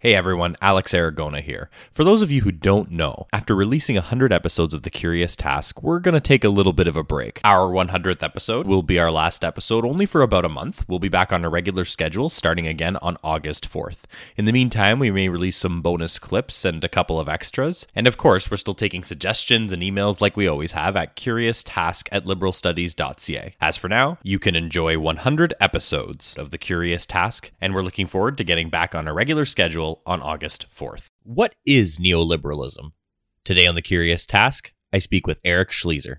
Hey everyone, Alex Aragona here. For those of you who don't know, after releasing 100 episodes of The Curious Task, we're going to take a little bit of a break. Our 100th episode will be our last episode only for about a month. We'll be back on a regular schedule starting again on August 4th. In the meantime, we may release some bonus clips and a couple of extras. And of course, we're still taking suggestions and emails like we always have at curioustask at liberalstudies.ca. As for now, you can enjoy 100 episodes of The Curious Task, and we're looking forward to getting back on a regular schedule on August 4th. What is neoliberalism? Today on The Curious Task, I speak with Eric Schliesser.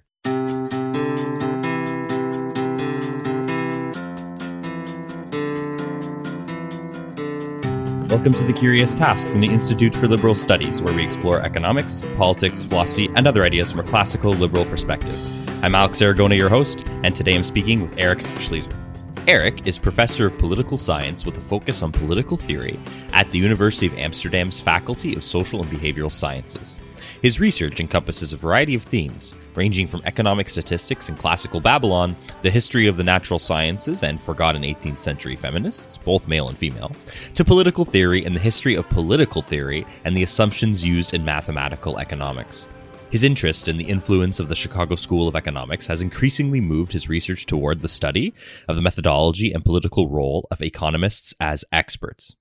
Welcome to The Curious Task from the Institute for Liberal Studies, where we explore economics, politics, philosophy, and other ideas from a classical liberal perspective. I'm Alex Aragona, your host, and today I'm speaking with Eric Schliesser. Eric is professor of political science with a focus on political theory at the University of Amsterdam's Faculty of Social and Behavioral Sciences. His research encompasses a variety of themes, ranging from economic statistics and classical Babylon, the history of the natural sciences and forgotten 18th century feminists, both male and female, to political theory and the history of political theory and the assumptions used in mathematical economics. His interest in the influence of the Chicago School of Economics has increasingly moved his research toward the study of the methodology and political role of economists as experts.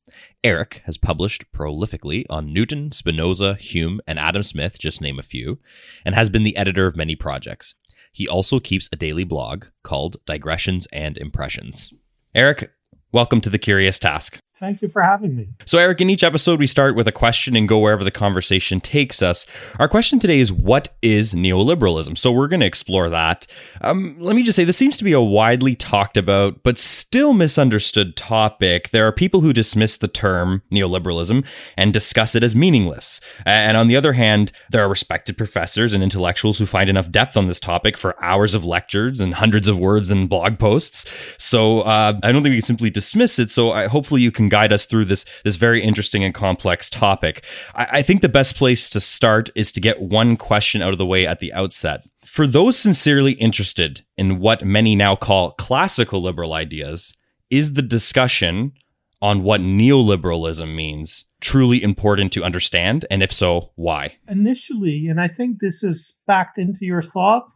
Eric has published prolifically on Newton, Spinoza, Hume, and Adam Smith, just name a few, and has been the editor of many projects. He also keeps a daily blog called Digressions and Impressions. Eric, welcome to the Curious Task. Thank you for having me. So, Eric, in each episode, we start with a question and go wherever the conversation takes us. Our question today is What is neoliberalism? So, we're going to explore that. Um, let me just say, this seems to be a widely talked about, but still misunderstood topic. There are people who dismiss the term neoliberalism and discuss it as meaningless. And on the other hand, there are respected professors and intellectuals who find enough depth on this topic for hours of lectures and hundreds of words and blog posts. So, uh, I don't think we can simply dismiss it. So, I, hopefully, you can guide us through this this very interesting and complex topic. I, I think the best place to start is to get one question out of the way at the outset. For those sincerely interested in what many now call classical liberal ideas, is the discussion on what neoliberalism means truly important to understand? And if so, why? Initially, and I think this is backed into your thought,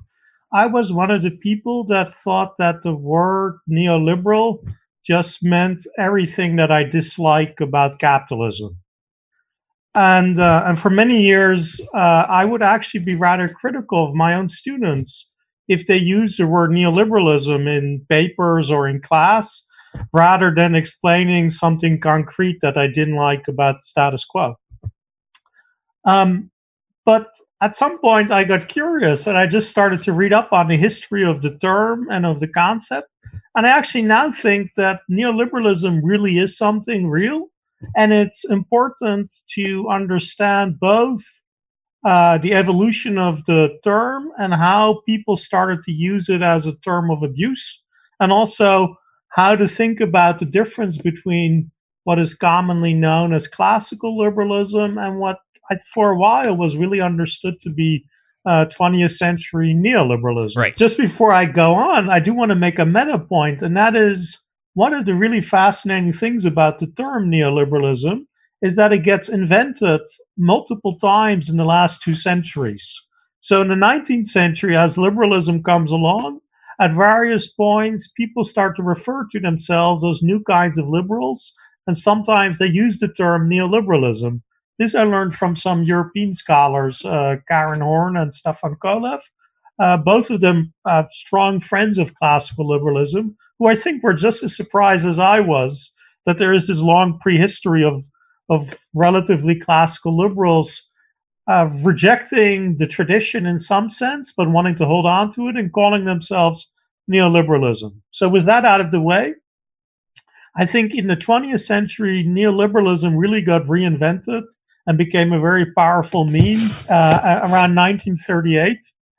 I was one of the people that thought that the word neoliberal just meant everything that I dislike about capitalism. And uh, and for many years, uh, I would actually be rather critical of my own students if they used the word neoliberalism in papers or in class, rather than explaining something concrete that I didn't like about the status quo. Um, but at some point, I got curious and I just started to read up on the history of the term and of the concept. And I actually now think that neoliberalism really is something real. And it's important to understand both uh, the evolution of the term and how people started to use it as a term of abuse, and also how to think about the difference between what is commonly known as classical liberalism and what for a while was really understood to be uh, 20th century neoliberalism. Right. Just before I go on, I do want to make a meta point, and that is one of the really fascinating things about the term neoliberalism is that it gets invented multiple times in the last two centuries. So in the 19th century, as liberalism comes along, at various points, people start to refer to themselves as new kinds of liberals, and sometimes they use the term neoliberalism. This I learned from some European scholars, uh, Karen Horn and Stefan Kolev. Uh, both of them uh, strong friends of classical liberalism, who I think were just as surprised as I was that there is this long prehistory of of relatively classical liberals uh, rejecting the tradition in some sense, but wanting to hold on to it and calling themselves neoliberalism. So, with that out of the way, I think in the 20th century, neoliberalism really got reinvented and became a very powerful meme uh, around 1938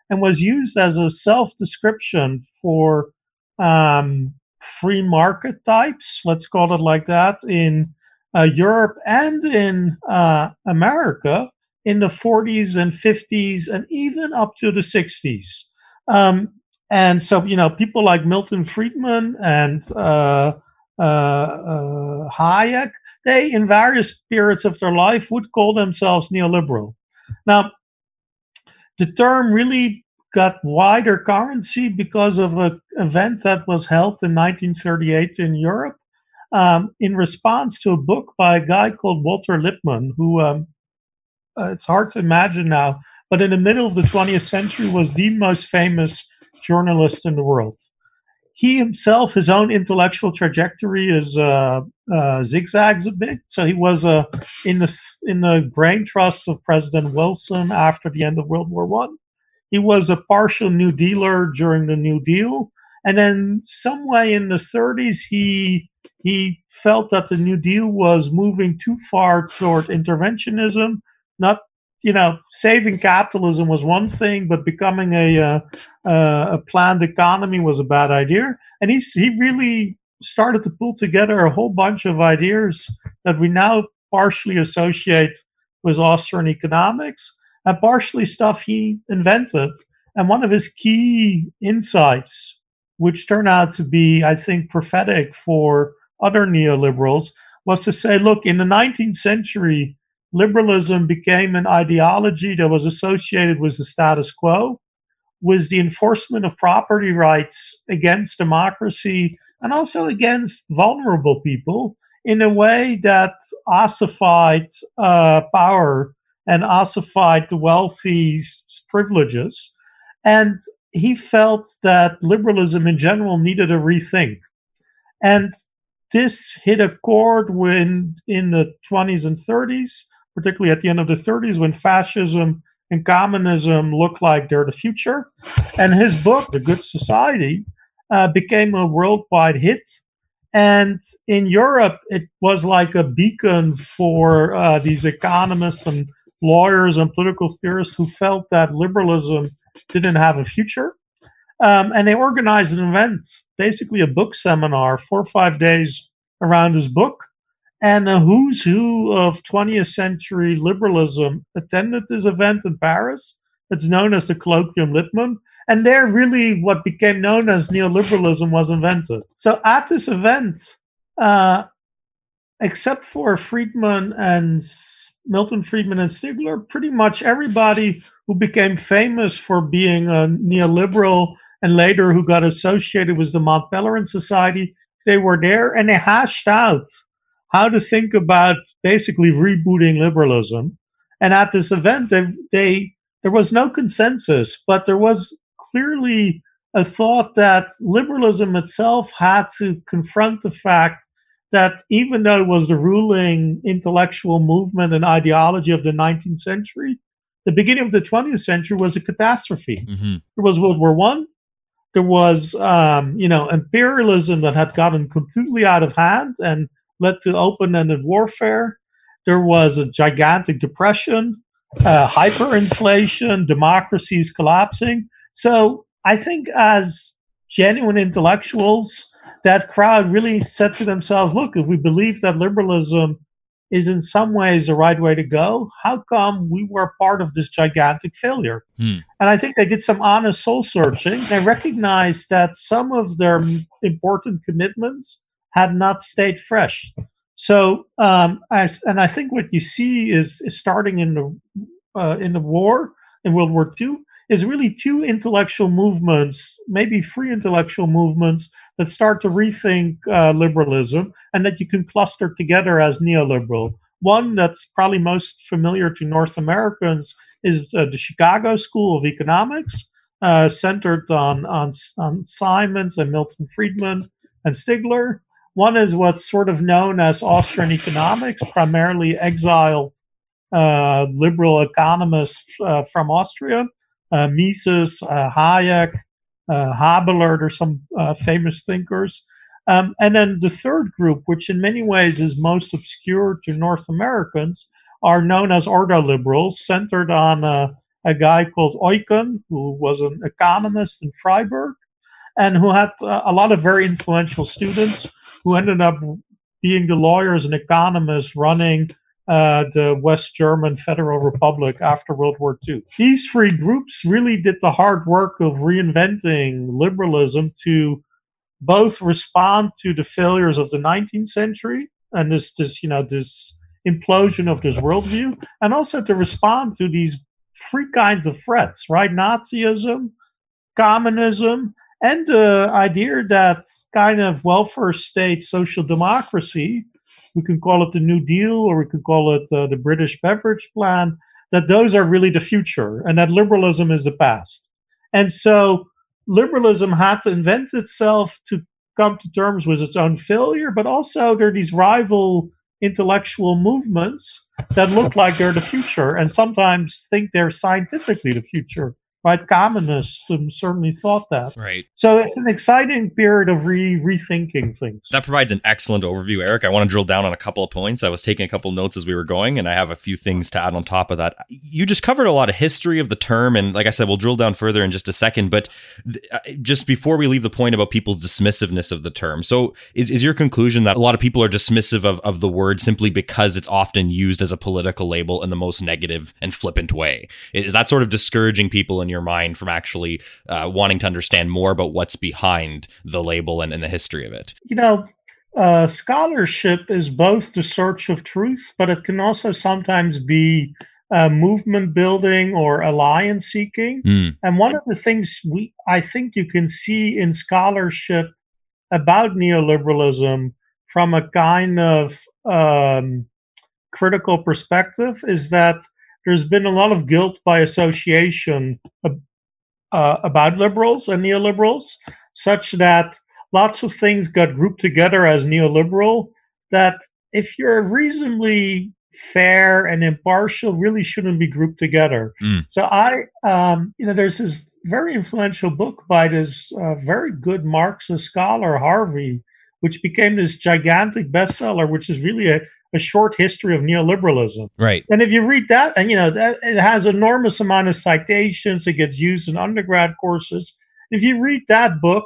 and was used as a self description for um, free market types, let's call it like that, in uh, Europe and in uh, America in the 40s and 50s and even up to the 60s. Um, and so, you know, people like Milton Friedman and uh, uh, uh Hayek they, in various periods of their life, would call themselves neoliberal. Now, the term really got wider currency because of an event that was held in 1938 in Europe um, in response to a book by a guy called Walter Lippmann, who um, uh, it's hard to imagine now, but in the middle of the 20th century was the most famous journalist in the world. He himself, his own intellectual trajectory is uh, uh, zigzags a bit. So he was uh, in the in the brain trust of President Wilson after the end of World War One. He was a partial New Dealer during the New Deal, and then some way in the 30s he he felt that the New Deal was moving too far toward interventionism, not you know, saving capitalism was one thing, but becoming a uh, uh, a planned economy was a bad idea. And he he really started to pull together a whole bunch of ideas that we now partially associate with Austrian economics, and partially stuff he invented. And one of his key insights, which turned out to be, I think, prophetic for other neoliberals, was to say, look, in the 19th century liberalism became an ideology that was associated with the status quo, with the enforcement of property rights against democracy and also against vulnerable people in a way that ossified uh, power and ossified the wealthy's privileges. And he felt that liberalism in general needed a rethink. And this hit a chord when in the 20s and 30s particularly at the end of the 30s when fascism and communism looked like they're the future. And his book, The Good Society, uh, became a worldwide hit. And in Europe, it was like a beacon for uh, these economists and lawyers and political theorists who felt that liberalism didn't have a future. Um, and they organized an event, basically a book seminar, four or five days around his book. And a who's who of 20th century liberalism attended this event in Paris. It's known as the Colloquium Lippmann. And there, really, what became known as neoliberalism was invented. So, at this event, uh, except for Friedman and Milton Friedman and Stigler, pretty much everybody who became famous for being a neoliberal and later who got associated with the Mont Pelerin Society, they were there and they hashed out how to think about basically rebooting liberalism. And at this event, they, they there was no consensus, but there was clearly a thought that liberalism itself had to confront the fact that even though it was the ruling intellectual movement and ideology of the 19th century, the beginning of the 20th century was a catastrophe. Mm-hmm. There was World War One. There was, um, you know, imperialism that had gotten completely out of hand, and led to open-ended warfare. There was a gigantic depression, uh, hyperinflation, democracies collapsing. So I think as genuine intellectuals, that crowd really said to themselves, look, if we believe that liberalism is in some ways the right way to go, how come we were part of this gigantic failure? Hmm. And I think they did some honest soul searching. They recognized that some of their important commitments had not stayed fresh. So, um, I, and I think what you see is, is starting in the uh, in the war in World War II is really two intellectual movements, maybe three intellectual movements that start to rethink uh, liberalism and that you can cluster together as neoliberal. One that's probably most familiar to North Americans is uh, the Chicago School of Economics, uh, centered on, on, on Simons and Milton Friedman and Stigler. One is what's sort of known as Austrian economics, primarily exiled uh, liberal economists uh, from Austria, uh, Mises, uh, Hayek, uh, Haberler, or some famous thinkers. Um, and then the third group, which in many ways is most obscure to North Americans, are known as ordoliberals, centered on a guy called Eucken, who was an economist in Freiburg and who had uh, a lot of very influential students who ended up being the lawyers and economists running uh, the West German Federal Republic after World War II. These three groups really did the hard work of reinventing liberalism to both respond to the failures of the 19th century and this this you know this implosion of this worldview, and also to respond to these three kinds of threats, right? Nazism, communism, and the idea that kind of welfare state social democracy, we can call it the New Deal or we can call it uh, the British Beveridge Plan, that those are really the future and that liberalism is the past. And so liberalism had to invent itself to come to terms with its own failure, but also there are these rival intellectual movements that look like they're the future and sometimes think they're scientifically the future right? Communists certainly thought that. Right. So it's an exciting period of re- rethinking things. That provides an excellent overview, Eric. I want to drill down on a couple of points. I was taking a couple of notes as we were going, and I have a few things to add on top of that. You just covered a lot of history of the term, and like I said, we'll drill down further in just a second. But th- uh, just before we leave the point about people's dismissiveness of the term, so is, is your conclusion that a lot of people are dismissive of, of the word simply because it's often used as a political label in the most negative and flippant way? Is that sort of discouraging people in your mind from actually uh, wanting to understand more about what's behind the label and, and the history of it? You know, uh, scholarship is both the search of truth, but it can also sometimes be uh, movement building or alliance seeking. Mm. And one of the things we, I think, you can see in scholarship about neoliberalism from a kind of um, critical perspective is that there's been a lot of guilt by association uh, about liberals and neoliberals, such that lots of things got grouped together as neoliberal. That if you're reasonably fair and impartial, really shouldn't be grouped together. Mm. So I, um, you know, there's this very influential book by this uh, very good Marxist scholar Harvey, which became this gigantic bestseller, which is really a a short history of neoliberalism. Right. And if you read that, and you know, that it has enormous amount of citations. It gets used in undergrad courses. If you read that book,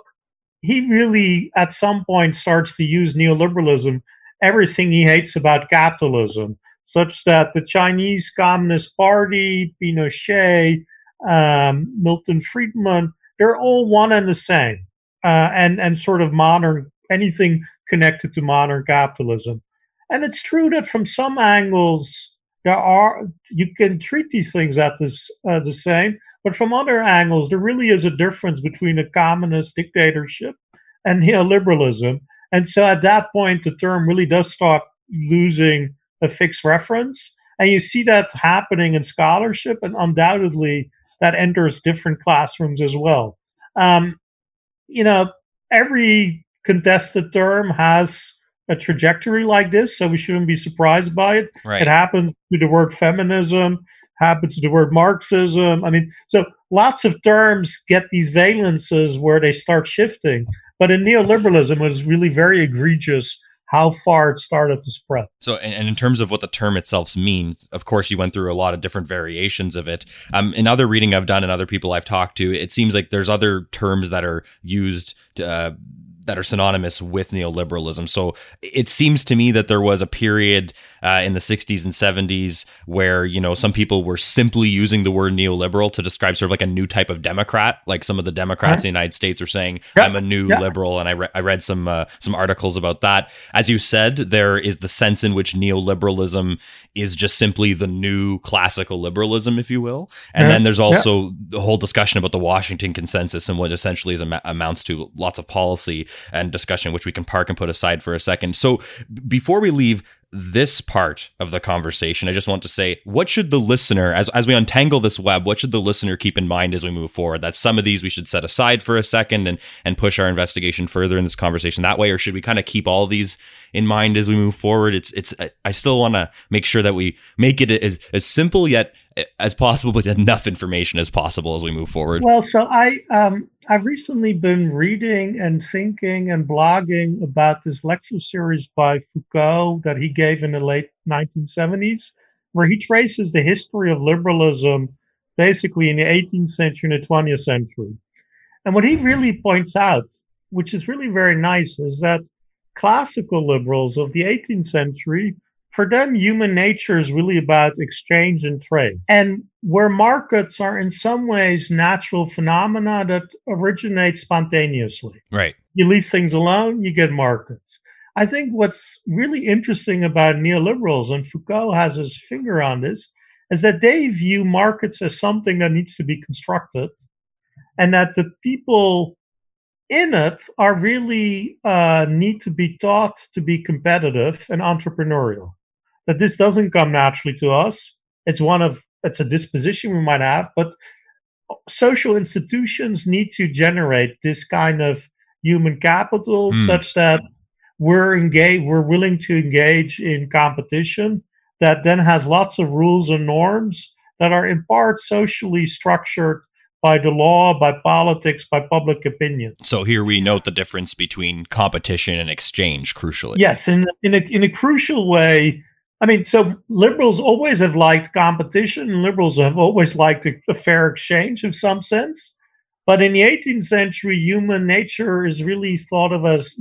he really at some point starts to use neoliberalism, everything he hates about capitalism, such that the Chinese Communist Party, Pinochet, um, Milton Friedman, they're all one and the same, uh, and and sort of modern anything connected to modern capitalism. And it's true that from some angles, there are you can treat these things at this uh, the same, but from other angles, there really is a difference between a communist dictatorship and neoliberalism. And so at that point, the term really does start losing a fixed reference. And you see that happening in scholarship, and undoubtedly that enters different classrooms as well. Um, you know, every contested term has a trajectory like this, so we shouldn't be surprised by it. Right. It happened to the word feminism, happens to the word Marxism. I mean, so lots of terms get these valences where they start shifting. But in neoliberalism, it was really very egregious how far it started to spread. So, and, and, in terms of what the term itself means, of course, you went through a lot of different variations of it. Um, in other reading I've done and other people I've talked to, it seems like there's other terms that are used to, uh, that are synonymous with neoliberalism. So it seems to me that there was a period uh, in the 60s and 70s where you know some people were simply using the word neoliberal to describe sort of like a new type of Democrat. Like some of the Democrats right. in the United States are saying, "I'm a new liberal," and I, re- I read some uh, some articles about that. As you said, there is the sense in which neoliberalism is just simply the new classical liberalism, if you will, and then there's also the whole discussion about the Washington Consensus and what essentially is am- amounts to lots of policy and discussion, which we can park and put aside for a second. So before we leave, this part of the conversation, I just want to say, what should the listener, as, as we untangle this web, what should the listener keep in mind as we move forward? That some of these we should set aside for a second and, and push our investigation further in this conversation that way, or should we kind of keep all these in mind as we move forward. It's it's I still want to make sure that we make it as as simple yet as possible, with enough information as possible as we move forward. Well, so I um I've recently been reading and thinking and blogging about this lecture series by Foucault that he gave in the late 1970s, where he traces the history of liberalism basically in the 18th century and the 20th century. And what he really points out, which is really very nice, is that classical liberals of the 18th century, for them, human nature is really about exchange and trade. And where markets are in some ways natural phenomena that originate spontaneously. Right. You leave things alone, you get markets. I think what's really interesting about neoliberals, and Foucault has his finger on this, is that they view markets as something that needs to be constructed, and that the people in it are really uh, need to be taught to be competitive and entrepreneurial. That this doesn't come naturally to us. It's one of it's a disposition we might have, but social institutions need to generate this kind of human capital mm. such that we're engaged we're willing to engage in competition that then has lots of rules and norms that are in part socially structured by the law, by politics, by public opinion. So here we note the difference between competition and exchange, crucially. Yes, in in a in a crucial way. I mean, so liberals always have liked competition, and liberals have always liked a, a fair exchange in some sense. But in the 18th century, human nature is really thought of as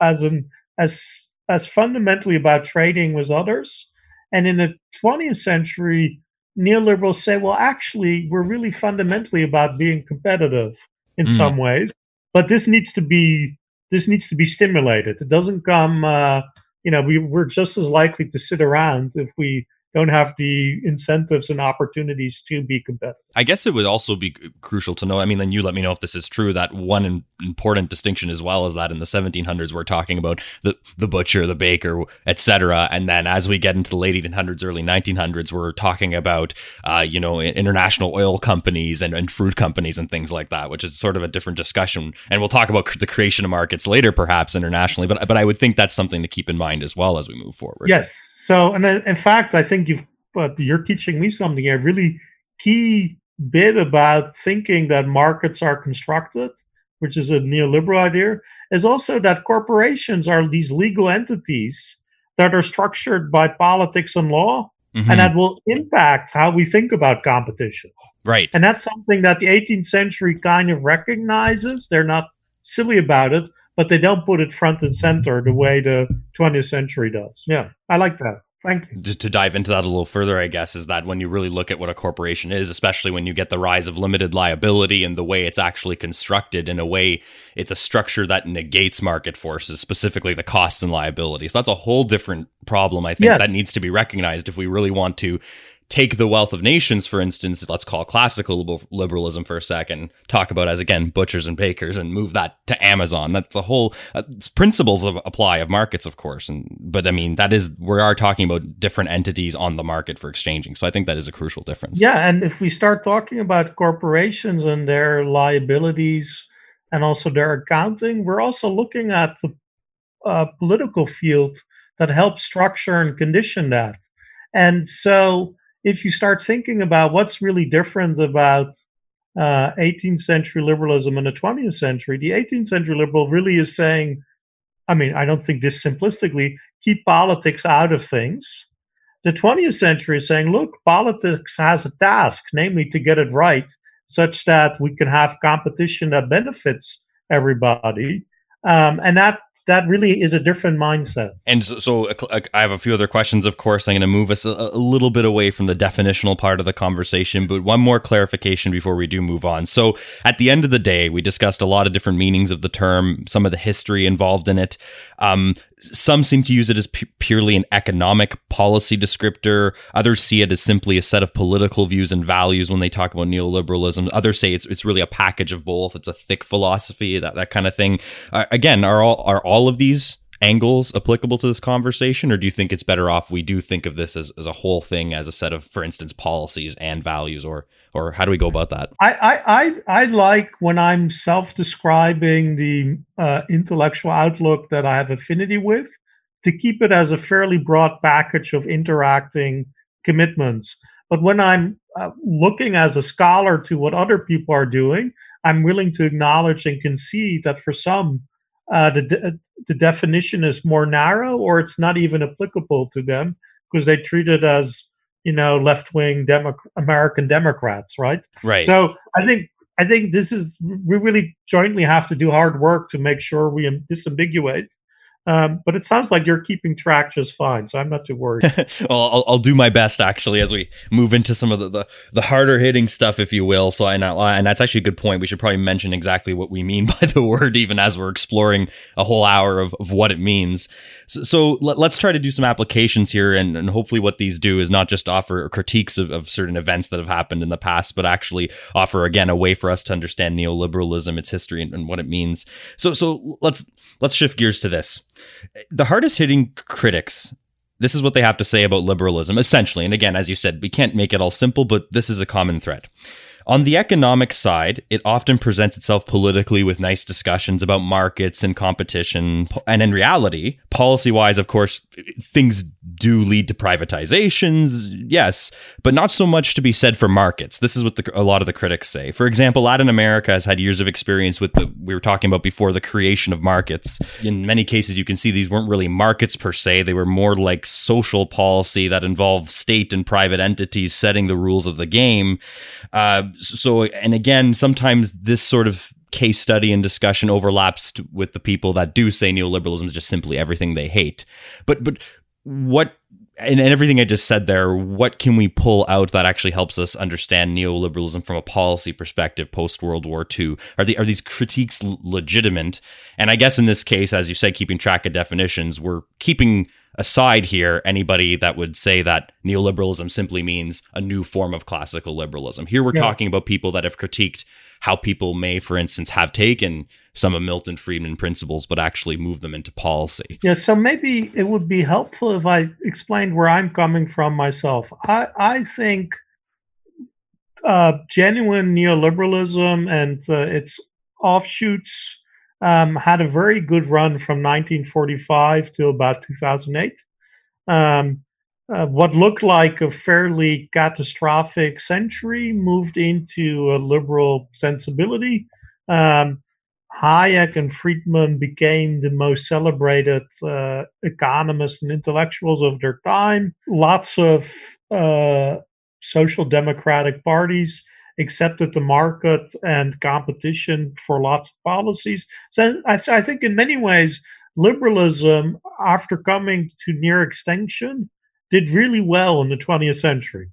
as an as as fundamentally about trading with others. And in the 20th century, neoliberals say, well, actually, we're really fundamentally about being competitive in mm. some ways, but this needs to be this needs to be stimulated. It doesn't come, uh, you know, we, we're just as likely to sit around if we don't have the incentives and opportunities to be competitive. I guess it would also be crucial to know. I mean, then you let me know if this is true. That one important distinction as well as that in the 1700s we're talking about the the butcher, the baker, etc. And then as we get into the late 1800s, early 1900s, we're talking about uh, you know international oil companies and, and fruit companies and things like that, which is sort of a different discussion. And we'll talk about the creation of markets later, perhaps internationally. But but I would think that's something to keep in mind as well as we move forward. Yes. So, and in fact, I think you've but you're teaching me something a really key bit about thinking that markets are constructed which is a neoliberal idea is also that corporations are these legal entities that are structured by politics and law mm-hmm. and that will impact how we think about competition. Right. And that's something that the 18th century kind of recognizes. They're not silly about it but they don't put it front and center the way the 20th century does. Yeah, I like that. Thank you. To, to dive into that a little further, I guess, is that when you really look at what a corporation is, especially when you get the rise of limited liability and the way it's actually constructed, in a way, it's a structure that negates market forces, specifically the costs and liabilities. So that's a whole different problem, I think, yeah. that needs to be recognized if we really want to take the wealth of nations, for instance, let's call classical liberalism for a second, talk about as again butchers and bakers, and move that to Amazon. That's a whole uh, principles of apply of markets, of course, and but I mean that is we are talking about different entities on the market for exchanging. So I think that is a crucial difference. Yeah, and if we start talking about corporations and their liabilities and also their accounting, we're also looking at the uh, political field that helps structure and condition that. And so if you start thinking about what's really different about uh, 18th century liberalism and the 20th century, the 18th century liberal really is saying, I mean, I don't think this simplistically, keep politics out of things. The 20th century is saying, look, politics has a task, namely to get it right, such that we can have competition that benefits everybody. Um, and that that really is a different mindset. And so, so, I have a few other questions, of course. I'm going to move us a, a, little bit away from the definitional part of the conversation, but one more clarification before we do move on. So, at the end of the day, we discussed a lot of different meanings of the term, some of the history involved in it. Um, some seem to use it as pu- purely an economic policy descriptor. Others see it as simply a set of political views and values when they talk about neoliberalism. Others say it's it's really a package of both. It's a thick philosophy, that that kind of thing. Uh, again, are all are all of these angles applicable to this conversation, or do you think it's better off we do think of this as, as a whole thing, as a set of, for instance, policies and values, or or how do we go about that? I I I, like when I'm self-describing the uh, intellectual outlook that I have affinity with to keep it as a fairly broad package of interacting commitments. But when I'm uh, looking as a scholar to what other people are doing, I'm willing to acknowledge and concede that for some, uh, the de- the definition is more narrow, or it's not even applicable to them because they treat it as you know left wing Demo- American Democrats, right? Right. So I think I think this is we really jointly have to do hard work to make sure we disambiguate Um, but it sounds like you're keeping track just fine, so I'm not too worried. well, I'll, I'll, do my best actually as we move into some of the, the, the harder hitting stuff, if you will. So, and, and that's actually a good point. We should probably mention exactly what we mean by the word, even as we're exploring a whole hour of, of what it means. So, so let, us try to do some applications here, and, and hopefully, what these do is not just offer critiques of, of certain events that have happened in the past, but actually offer again a way for us to understand neoliberalism, its history, and, and what it means. So, so let's let's shift gears to this the hardest hitting critics this is what they have to say about liberalism essentially. And again as you said we can't make it all simple but this is a common thread on the economic side, it often presents itself politically with nice discussions about markets and competition. And in reality, policy wise, of course, things do lead to privatizations, yes, but not so much to be said for markets. This is what the, a lot of the critics say. For example, Latin America has had years of experience with the, we were talking about before, the creation of markets. In many cases, you can see these weren't really markets per se, they were more like social policy that involved state and private entities setting the rules of the game. Uh, so, and again, sometimes this sort of case study and discussion overlaps with the people that do say neoliberalism is just simply everything they hate. But, but what and, everything I just said there, what can we pull out that actually helps us understand neoliberalism from a policy perspective post World War II? Are the are these critiques legitimate? And I guess in this case, as you said, keeping track of definitions, we're keeping aside here anybody that would say that neoliberalism simply means a new form of classical liberalism. Here we're yeah. talking about people that have critiqued how people may, for instance, have taken some of Milton Friedman principles, but actually move them into policy. Yeah, so maybe it would be helpful if I explained where I'm coming from myself. I, I think uh, genuine neoliberalism and uh, its offshoots um, had a very good run from 1945 to about 2008. Um, uh, what looked like a fairly catastrophic century moved into a liberal sensibility. Um, Hayek and Friedman became the most celebrated uh, economists and intellectuals of their time. Lots of uh, social democratic parties accepted the market and competition for lots of policies. So I, I think in many ways, liberalism, after coming to near extinction, did really well in the 20th century.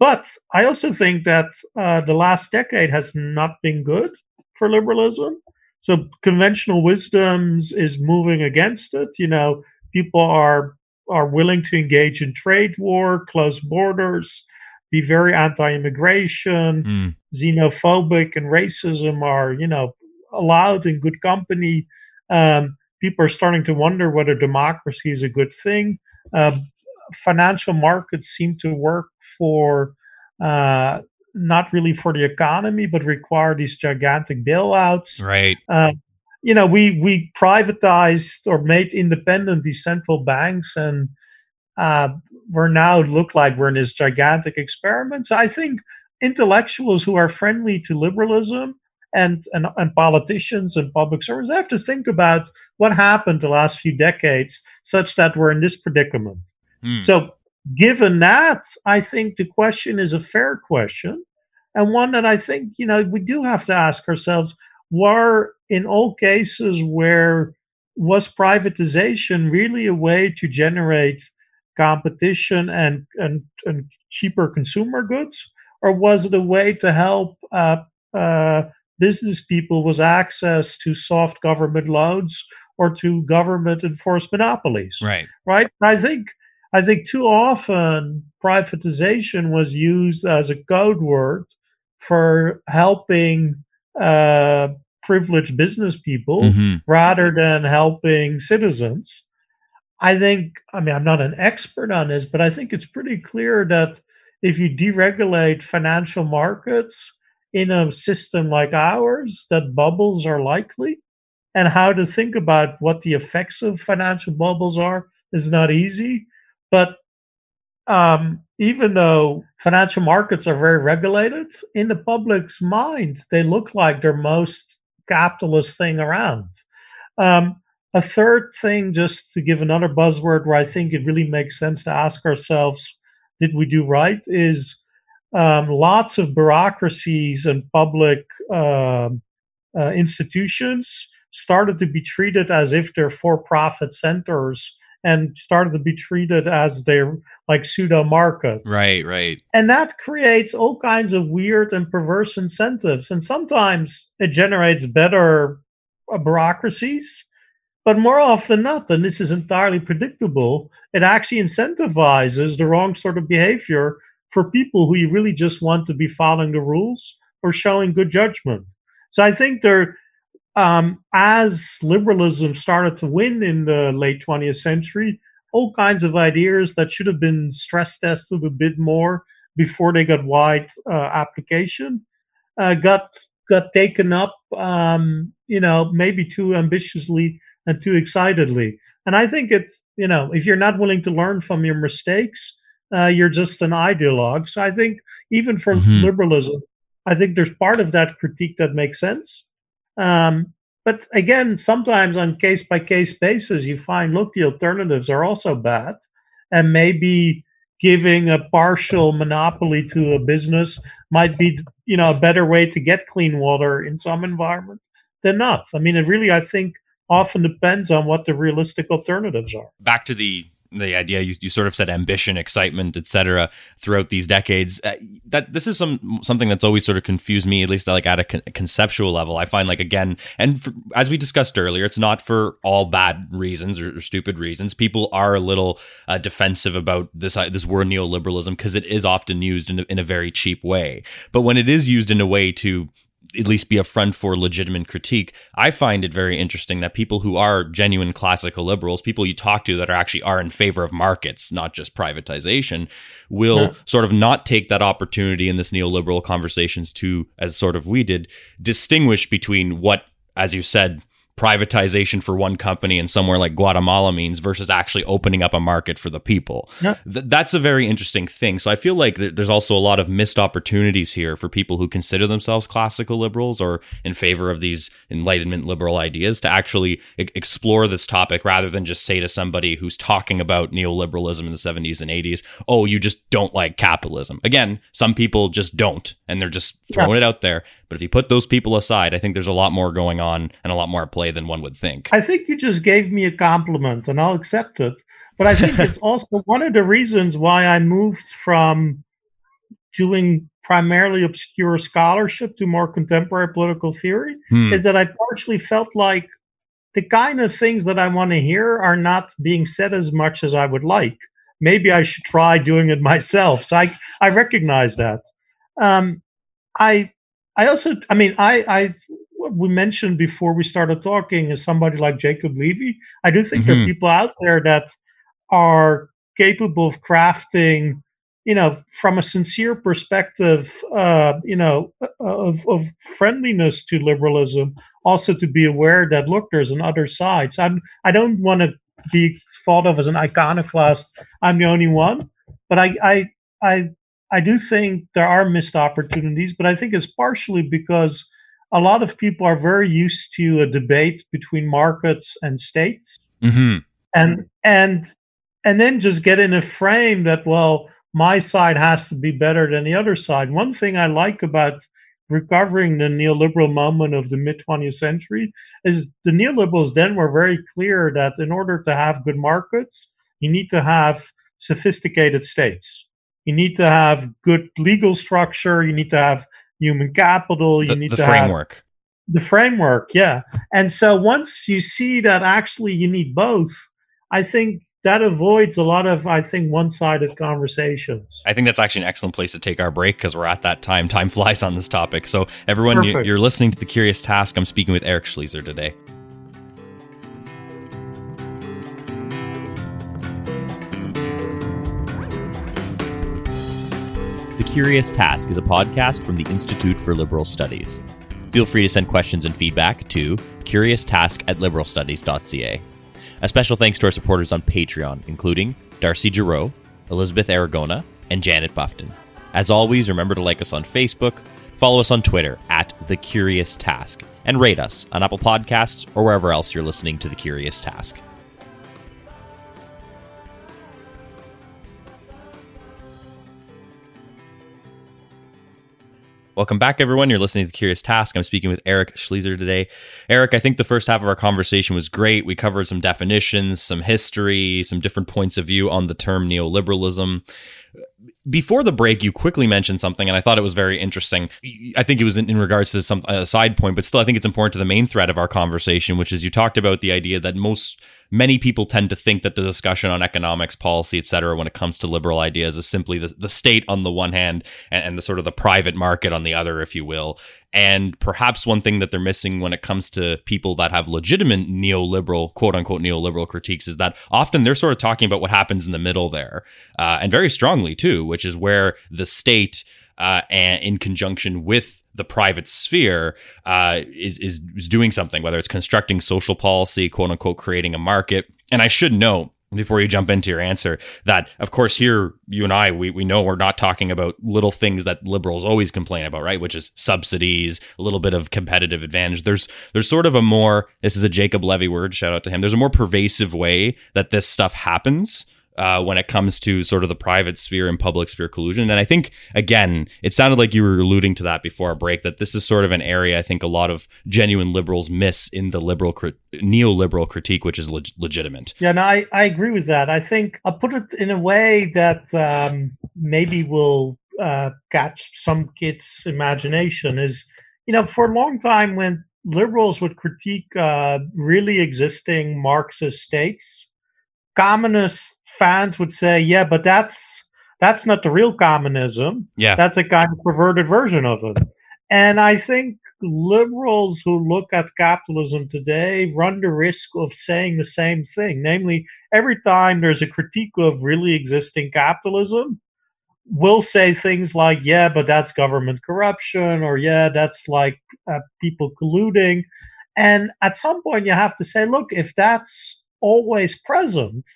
But I also think that uh, the last decade has not been good for liberalism. So conventional wisdoms is moving against it. You know, people are are willing to engage in trade war, close borders, be very anti-immigration, mm. xenophobic, and racism are you know allowed in good company. Um, people are starting to wonder whether democracy is a good thing. Uh, financial markets seem to work for uh, not really for the economy, but require these gigantic bailouts. Right. Uh, you know, we we privatized or made independent these central banks, and uh, we're now look like we're in this gigantic experiment. So I think intellectuals who are friendly to liberalism and, and, and politicians and public servants have to think about what happened the last few decades such that we're in this predicament. Mm. So given that, I think the question is a fair question and one that I think, you know, we do have to ask ourselves were in all cases where was privatization really a way to generate competition and, and, and cheaper consumer goods? Or was it a way to help uh, uh, business people with access to soft government loans or to government enforced monopolies? Right. Right. I think I think too often privatization was used as a code word for helping uh, privileged business people mm-hmm. rather than helping citizens. I think, I mean, I'm not an expert on this, but I think it's pretty clear that if you deregulate financial markets in a system like ours, that bubbles are likely. And how to think about what the effects of financial bubbles are is not easy. But um, even though financial markets are very regulated, in the public's mind, they look like they're most capitalist thing around. Um, a third thing, just to give another buzzword where I think it really makes sense to ask ourselves, did we do right? Is um, lots of bureaucracies and public uh, uh, institutions started to be treated as if they're for-profit centers and started to be treated as they're like pseudo markets. Right, right. And that creates all kinds of weird and perverse incentives. And sometimes it generates better uh, bureaucracies. But more often than not, and this is entirely predictable, it actually incentivizes the wrong sort of behavior for people who you really just want to be following the rules or showing good judgment. So I think there um, as liberalism started to win in the late 20th century, all kinds of ideas that should have been stress tested a bit more before they got wide uh, application uh, got got taken up, um, you know, maybe too ambitiously and too excitedly. And I think it's, you know, if you're not willing to learn from your mistakes, uh, you're just an ideologue. So I think even from mm-hmm. liberalism, I think there's part of that critique that makes sense. Um, but again, sometimes on case by case basis, you find look, the alternatives are also bad, and maybe giving a partial monopoly to a business might be you know a better way to get clean water in some environments than not. I mean, it really I think often depends on what the realistic alternatives are. Back to the the idea you, you sort of said ambition excitement etc throughout these decades. Uh, that this is some something that's always sort of confused me at least like at a, con- conceptual level. I find like again and for, as we discussed earlier it's not for all bad reasons or, or stupid reasons. People are a little uh, defensive about this uh, this word neoliberalism because it is often used in a, in a very cheap way. But when it is used in a way to at least be a front for legitimate critique. I find it very interesting that people who are genuine classical liberals, people you talk to that are actually are in favor of markets, not just privatization, will yeah. sort of not take that opportunity in this neoliberal conversations to, as sort of we did, distinguish between what, as you said, privatization for one company in somewhere like Guatemala means versus actually opening up a market for the people. Yeah. Th- that's a very interesting thing. So I feel like th- there's also a lot of missed opportunities here for people who consider themselves classical liberals or in favor of these enlightenment liberal ideas to actually e- explore this topic rather than just say to somebody who's talking about neoliberalism in the 70s and 80s, "Oh, you just don't like capitalism." Again, some people just don't and they're just throwing yeah. it out there. But if you put those people aside, I think there's a lot more going on and a lot more at play than one would think. I think you just gave me a compliment and I'll accept it. But I think it's also one of the reasons why I moved from doing primarily obscure scholarship to more contemporary political theory hmm. is that I partially felt like the kind of things that I want to hear are not being said as much as I would like. Maybe I should try doing it myself. So I, I recognize that. Um, I I also, I mean, I, I, we mentioned before we started talking is somebody like Jacob Levy. I do think mm-hmm. there are mm-hmm. people out there that are capable of crafting, you know, from a sincere perspective, uh, you know, of, of friendliness to liberalism. Also, to be aware that look, there's an other side. So I'm, I don't want to be thought of as an iconoclast. I'm the only one, but I, I, I I do think there are missed opportunities, but I think it's partially because a lot of people are very used to a debate between markets and states, mm-hmm. and and and then just get in a frame that well, my side has to be better than the other side. One thing I like about recovering the neoliberal moment of the mid 20th century is the neoliberals then were very clear that in order to have good markets, you need to have sophisticated states you need to have good legal structure. You need to have human capital. You the, need the to framework. have the framework. Yeah. And so once you see that actually you need both, I think that avoids a lot of, I think, one sided conversations. I think that's actually an excellent place to take our break because we're at that time. Time flies on this topic. So, everyone, you, you're listening to The Curious Task. I'm speaking with Eric Schliesser today. Curious Task is a podcast from the Institute for Liberal Studies. Feel free to send questions and feedback to curioustask at liberalstudies.ca. A special thanks to our supporters on Patreon, including Darcy Giroux, Elizabeth Aragona, and Janet Buffton. As always, remember to like us on Facebook, follow us on Twitter at The Curious Task, and rate us on Apple Podcasts or wherever else you're listening to The Curious Task. Welcome back, everyone. You're listening to The Curious Task. I'm speaking with Eric Schliesser today. Eric, I think the first half of our conversation was great. We covered some definitions, some history, some different points of view on the term neoliberalism. Before the break, you quickly mentioned something, and I thought it was very interesting. I think it was in, in regards to some a side point, but still, I think it's important to the main thread of our conversation, which is you talked about the idea that most many people tend to think that the discussion on economics, policy, et cetera, when it comes to liberal ideas is simply the, the state on the one hand and, and the sort of the private market on the other, if you will. And perhaps one thing that they're missing when it comes to people that have legitimate neoliberal, quote unquote, neoliberal critiques is that often they're sort of talking about what happens in the middle there, uh, and very strongly too, which is where the state, uh, and in conjunction with the private sphere uh, is, is is doing something, whether it's constructing social policy, quote unquote, creating a market. And I should note before you jump into your answer that of course here you and I we, we know we're not talking about little things that liberals always complain about right? Which is subsidies a little bit of competitive advantage. There's there's sort of a more this is a Jacob Levy word shout out to him. There's a more pervasive way that this stuff happens uh, when it comes to sort of the private sphere and public sphere collusion. And I think, again, it sounded like you were alluding to that before our break, that this is sort of an area I think a lot of genuine liberals miss in the liberal, neoliberal critique, which is leg- legitimate. Yeah, no, I, I agree with that. I think I'll put it in a way that um, maybe will uh, catch some kids' imagination is, you know, for a long time when liberals would critique uh, really existing Marxist states, communists fans would say, yeah, but that's that's not the real communism. Yeah. That's a kind of perverted version of it. And I think liberals who look at capitalism today run the risk of saying the same thing. Namely, every time there's a critique of really existing capitalism, we'll say things like, yeah, but that's government corruption, or yeah, that's like uh, people colluding. And at some point, you have to say, look, if that's always present,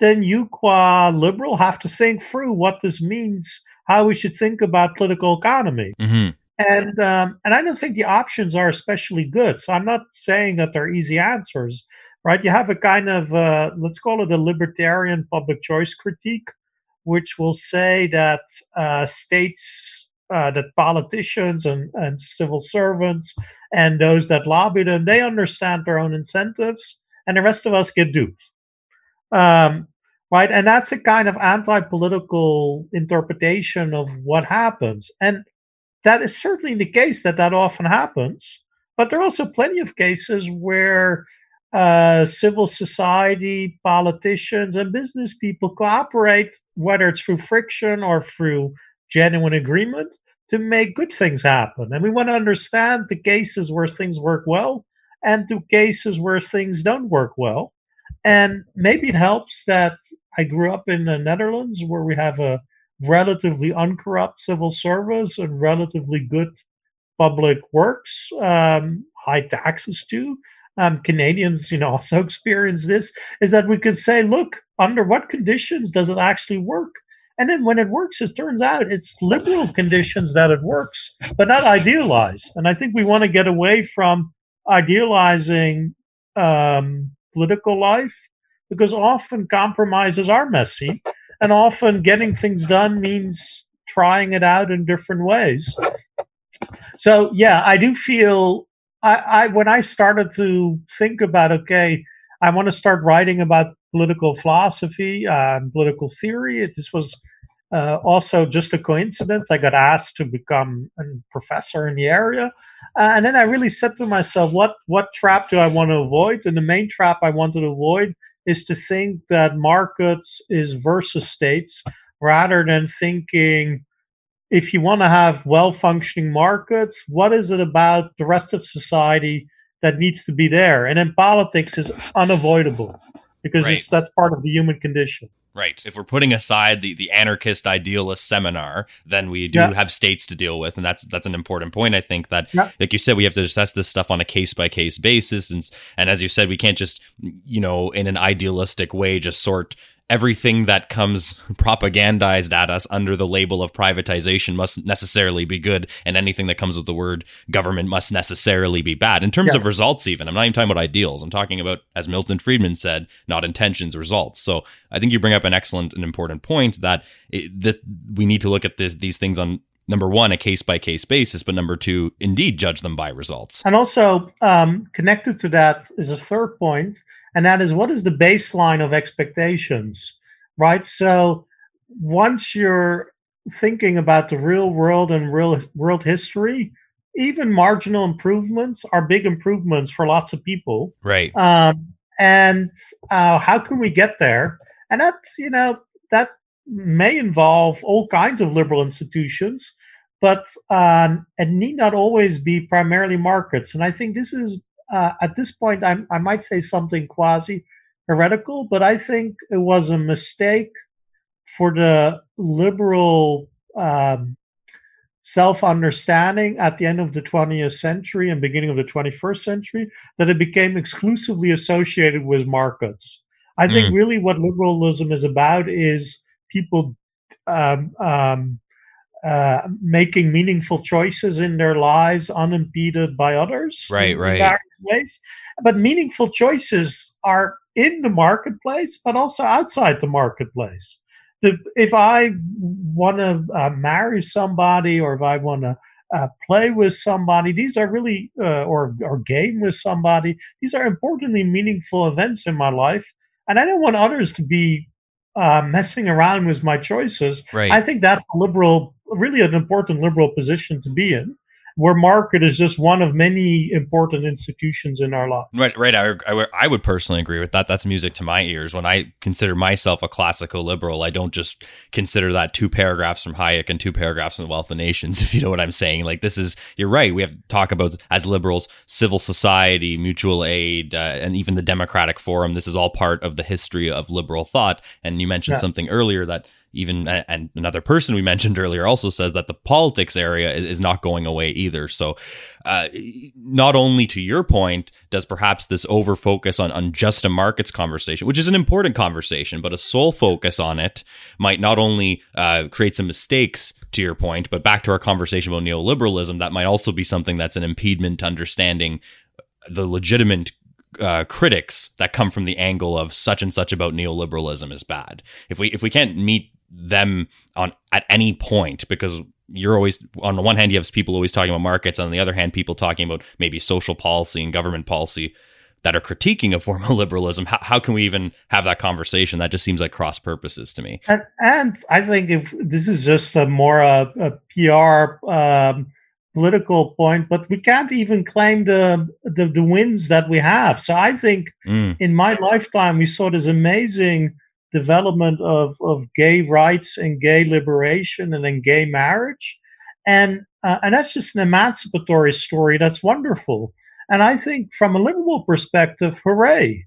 then you, qua liberal, have to think through what this means, how we should think about political economy. Mm-hmm. And um, and I don't think the options are especially good. So I'm not saying that they're easy answers, right? You have a kind of uh, let's call it a libertarian public choice critique, which will say that uh, states, uh, that politicians and, and civil servants and those that lobby them, they understand their own incentives, and the rest of us get duped. Um, right? And that's a kind of anti political interpretation of what happens. And that is certainly the case that that often happens. But there are also plenty of cases where uh, civil society, politicians, and business people cooperate, whether it's through friction or through genuine agreement, to make good things happen. And we want to understand the cases where things work well and the cases where things don't work well. And maybe it helps that I grew up in the Netherlands where we have a relatively uncorrupt civil service and relatively good public works, um, high taxes too. Um, Canadians, you know, also experience this. Is that we could say, look, under what conditions does it actually work? And then when it works, it turns out it's liberal conditions that it works, but not idealized. And I think we want to get away from idealizing um, political life because often compromises are messy and often getting things done means trying it out in different ways. So yeah, I do feel I, I when I started to think about okay, I want to start writing about political philosophy and political theory. This was uh, also just a coincidence. I got asked to become a professor in the area, uh, and then I really said to myself, "What what trap do I want to avoid?" And the main trap I wanted to avoid is to think that markets is versus states, rather than thinking if you want to have well functioning markets, what is it about the rest of society that needs to be there? And then politics is unavoidable because right. that's part of the human condition. Right. If we're putting aside the, the anarchist idealist seminar, then we do yeah. have states to deal with, and that's that's an important point. I think that, yeah. like you said, we have to assess this stuff on a case by case basis, and and as you said, we can't just you know in an idealistic way just sort everything that comes propagandized at us under the label of privatization must necessarily be good, and anything that comes with the word government must necessarily be bad. In terms yes. of results, even, I'm not even talking about ideals. I'm talking about, as Milton Friedman said, not intentions, results. So I think you bring up an excellent and important point that it, this, we need to look at this, these things on number one, a case by case basis, but number two, indeed judge them by results. And also, um, connected to that is a third point, and that is what is the baseline of expectations, right? So once you're thinking about the real world and real world history, even marginal improvements are big improvements for lots of people. Right. Um, and uh, how can we get there? And that, you know, that may involve all kinds of liberal institutions, but um, it need not always be primarily markets. And I think this is, uh, at this point, I, I might say something quasi heretical, but I think it was a mistake for the liberal um, self understanding at the end of the 20th century and beginning of the 21st century that it became exclusively associated with markets. I think mm. really what liberalism is about is people um, um, uh, making meaningful choices in their lives unimpeded by others. Right, right. Ways. But meaningful choices are in the marketplace, but also outside the marketplace if I want to uh, marry somebody or if I want to uh, play with somebody, these are really, uh, or, or game with somebody, these are importantly meaningful events in my life. And I don't want others to be uh, messing around with my choices. Right. I think that's a liberal, really an important liberal position to be in where market is just one of many important institutions in our life. Right, right. I, I, I, would personally agree with that. That's music to my ears. When I consider myself a classical liberal, I don't just consider that two paragraphs from Hayek and two paragraphs from The Wealth of Nations, if you know what I'm saying. Like, this is, you're right. We have to talk about, as liberals, civil society, mutual aid, uh, and even the Democratic Forum. This is all part of the history of liberal thought. And you mentioned yeah. something earlier that even and another person we mentioned earlier also says that the politics area is, not going away either so uh, not only to your point does perhaps this over focus on, on just a markets conversation which is an important conversation but a sole focus on it might not only uh, create some mistakes to your point but back to our conversation about neoliberalism that might also be something that's an impediment to understanding the legitimate uh, critics that come from the angle of such and such about neoliberalism is bad. If we if we can't meet them on at any point because you're always on the one hand you have people always talking about markets on the other hand people talking about maybe social policy and government policy that are critiquing a form of liberalism. How, how can we even have that conversation? That just seems like cross purposes to me. And, and i think if this is just a more uh, a, a pr um, political point but we can't even claim the, the, the wins that we have. So i think mm. in my lifetime we saw this amazing development of, of gay rights and gay liberation and then gay marriage. And, uh, and that's just an emancipatory story. That's wonderful. And I think from a liberal perspective, hooray.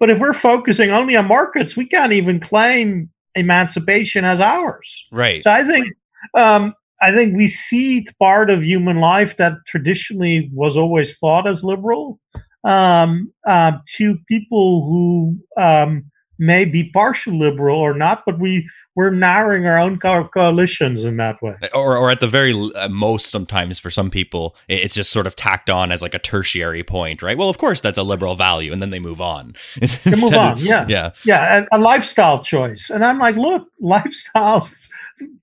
But if we're focusing only on markets, we can't even claim emancipation as ours. Right. So I think um, I think we see part of human life that traditionally was always thought as liberal um, uh, to people who um, may be partial liberal or not, but we we're narrowing our own co- coalitions in that way. Or, or at the very uh, most, sometimes for some people, it's just sort of tacked on as like a tertiary point, right? Well, of course, that's a liberal value, and then they move on. they move on, of, yeah, yeah, yeah, a, a lifestyle choice. And I'm like, look, lifestyles,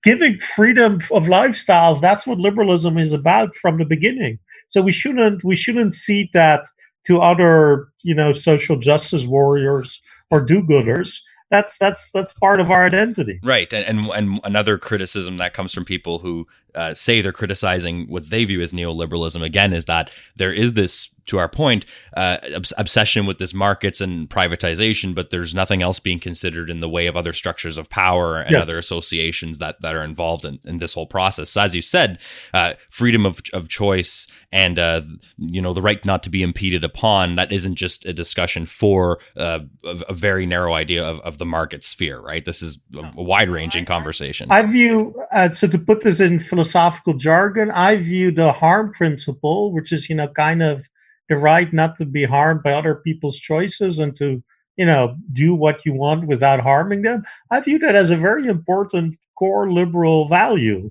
giving freedom of lifestyles. That's what liberalism is about from the beginning. So we shouldn't we shouldn't see that to other you know social justice warriors or do-gooders that's that's that's part of our identity. Right and, and and another criticism that comes from people who uh, say they're criticizing what they view as neoliberalism again is that there is this to our point, uh, obs- obsession with this markets and privatization, but there's nothing else being considered in the way of other structures of power and yes. other associations that, that are involved in, in this whole process. So, as you said, uh, freedom of, of choice and uh, you know the right not to be impeded upon that isn't just a discussion for uh, a, a, very narrow idea of, of the market sphere, right? This is a, wide ranging conversation. I view uh, so to put this in philosophical jargon, I view the harm principle, which is you know kind of the right not to be harmed by other people's choices and to you know do what you want without harming them i view that as a very important core liberal value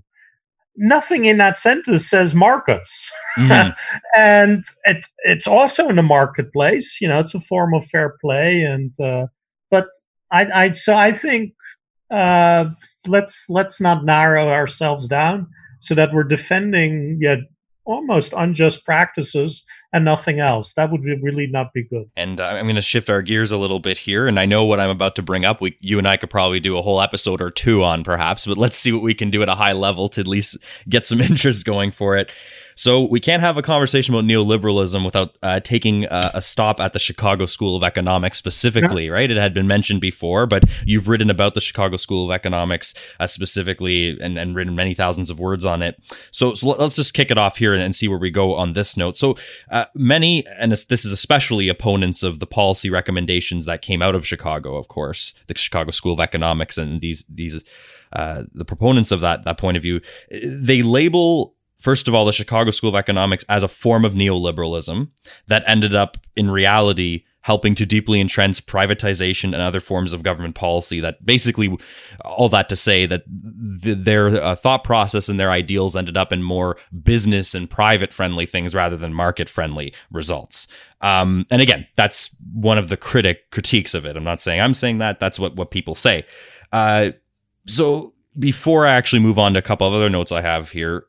nothing in that sentence says markets mm-hmm. and it, it's also in the marketplace you know it's a form of fair play and uh, but i i so i think uh, let's let's not narrow ourselves down so that we're defending yet almost unjust practices and nothing else. That would be, really not be good. And uh, I'm going to shift our gears a little bit here. And I know what I'm about to bring up. We, you and I could probably do a whole episode or two on, perhaps. But let's see what we can do at a high level to at least get some interest going for it. So we can't have a conversation about neoliberalism without uh, taking uh, a stop at the Chicago School of Economics specifically, yeah. right? It had been mentioned before, but you've written about the Chicago School of Economics uh, specifically and, and written many thousands of words on it. So, so let's just kick it off here and, and see where we go on this note. So uh, many, and this is especially opponents of the policy recommendations that came out of Chicago, of course, the Chicago School of Economics and these these uh, the proponents of that that point of view, they label first of all, the Chicago School of Economics as a form of neoliberalism that ended up in reality helping to deeply entrench privatization and other forms of government policy. That basically, all that to say that th- their uh, thought process and their ideals ended up in more business and private friendly things rather than market friendly results. Um, and again, that's one of the critic critiques of it. I'm not saying I'm saying that. That's what what people say. Uh, so before I actually move on to a couple of other notes I have here,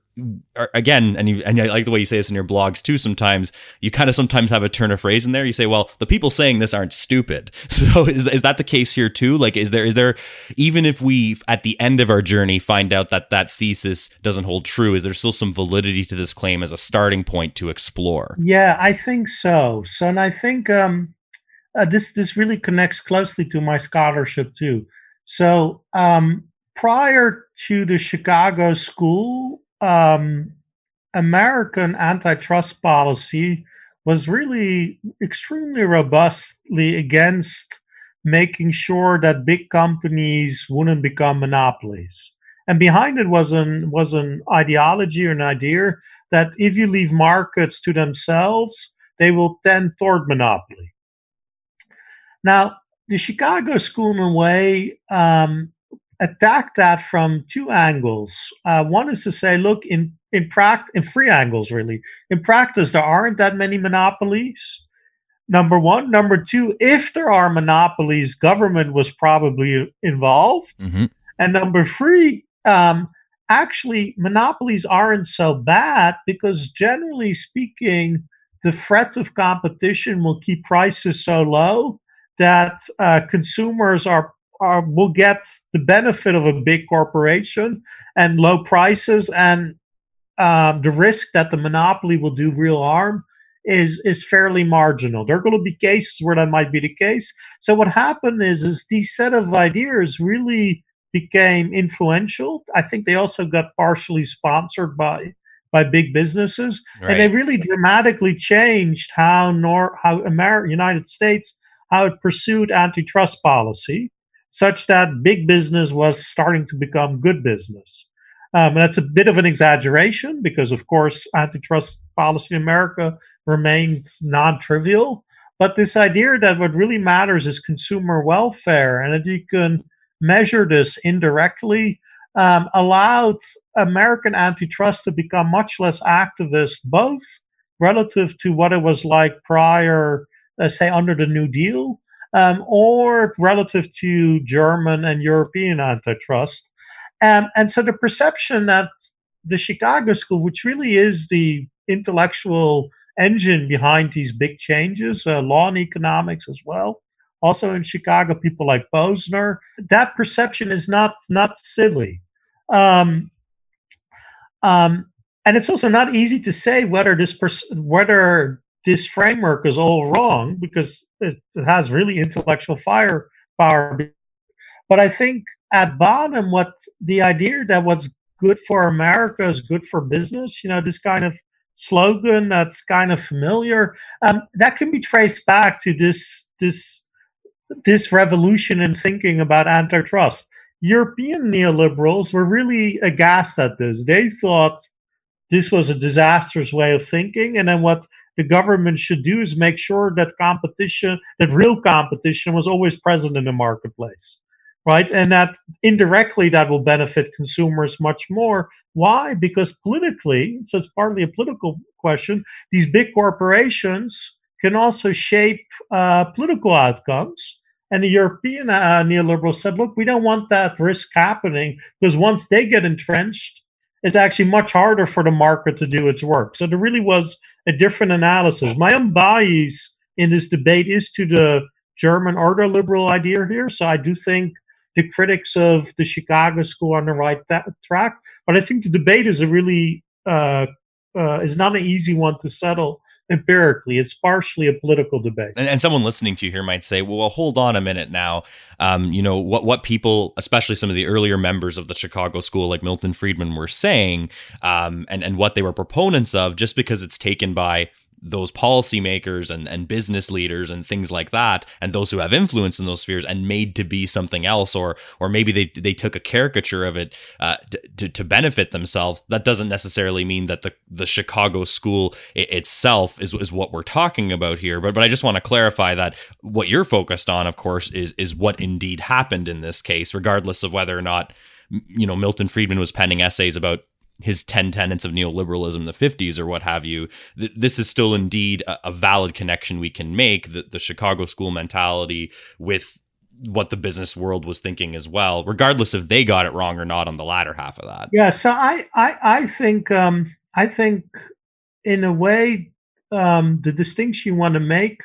again, and you and I like the way you say this in your blogs too. Sometimes you kind of sometimes have a turn of phrase in there. You say, "Well, the people saying this aren't stupid." So is is that the case here too? Like, is there is there even if we at the end of our journey find out that that thesis doesn't hold true, is there still some validity to this claim as a starting point to explore? Yeah, I think so. So, and I think um, uh, this this really connects closely to my scholarship too. So, um, prior to the Chicago School um, American antitrust policy was really extremely robustly against making sure that big companies wouldn't become monopolies. And behind it was an was an ideology or an idea that if you leave markets to themselves, they will tend toward monopoly. Now, the Chicago Schoolman Way um, attack that from two angles. Uh, one is to say, look, in in practice, in three angles really. In practice, there aren't that many monopolies. Number one. Number two, if there are monopolies, government was probably involved. Mm-hmm. And number three, um, actually, monopolies aren't so bad because generally speaking, the threat of competition will keep prices so low that uh, consumers are are, will get the benefit of a big corporation and low prices and um, the risk that the monopoly will do real harm is is fairly marginal. There are going to be cases where that might be the case. So what happened is is these set of ideas really became influential. I think they also got partially sponsored by by big businesses, right. and they really dramatically changed how nor how America, United States how it pursued antitrust policy such that big business was starting to become good business. Um, that's a bit of an exaggeration because, of course, antitrust policy in America remained non trivial. But this idea that what really matters is consumer welfare and that you can measure this indirectly um, allowed American antitrust to become much less activist, both relative to what it was like prior, uh, say, under the New Deal, um, or relative to German and European antitrust. Um, and so the perception that the Chicago School, which really is the intellectual engine behind these big changes, uh, law and economics as well, also in Chicago, people like Posner, that perception is not not silly. Um, um, and it's also not easy to say whether this pers- whether this framework is all wrong because it, it has really intellectual firepower. But I think at bottom, what the idea that what's good for America is good for business, you know, this kind of slogan that's kind of familiar, um, that can be traced back to this this this revolution in thinking about antitrust. European neoliberals were really aghast at this. They thought this was a disastrous way of thinking, and then what the government should do is make sure that competition, that real competition was always present in the marketplace, right? And that indirectly that will benefit consumers much more. Why? Because politically, so it's partly a political question, these big corporations can also shape uh, political outcomes. And the European uh, neoliberals said, look, we don't want that risk happening because once they get entrenched, it's actually much harder for the market to do its work. So there really was a different analysis. My own bias in this debate is to the German order liberal idea here. So I do think the critics of the Chicago School are on the right th- track. But I think the debate is a really uh, uh, is not an easy one to settle empirically. It's partially a political debate. And, and, someone listening to you here might say, well, hold on a minute now. Um, you know, what, what people, especially some of the earlier members of the Chicago school, like Milton Friedman, were saying um, and, and what they were proponents of, just because it's taken by those policymakers and, and business leaders and things like that and those who have influence in those spheres and made to be something else or or maybe they they took a caricature of it uh, to, to benefit themselves that doesn't necessarily mean that the the Chicago school itself is, is what we're talking about here but but I just want to clarify that what you're focused on of course is is what indeed happened in this case regardless of whether or not you know Milton Friedman was penning essays about his 10 tenets of neoliberalism in the 50s or what have you th- this is still indeed a, a, valid connection we can make the, the chicago school mentality with what the business world was thinking as well regardless if they got it wrong or not on the latter half of that. Yeah so i i, I think um i think in a way um the distinction you want to make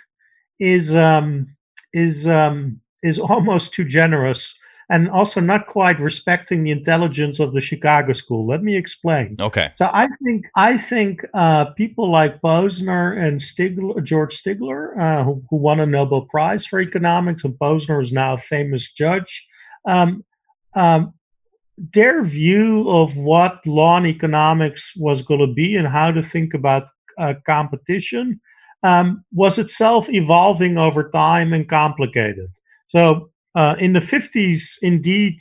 is um is um is almost too generous and also not quite respecting the intelligence of the Chicago school. Let me explain. Okay. So I think I think uh, people like Posner and Stigler, George Stigler, uh, who, who, won a Nobel Prize for economics, and Posner is now a famous judge. Um, um, their view of what law and economics was going to be and how to think about uh, competition um, was itself evolving over time and complicated. So uh, in the 50s, indeed,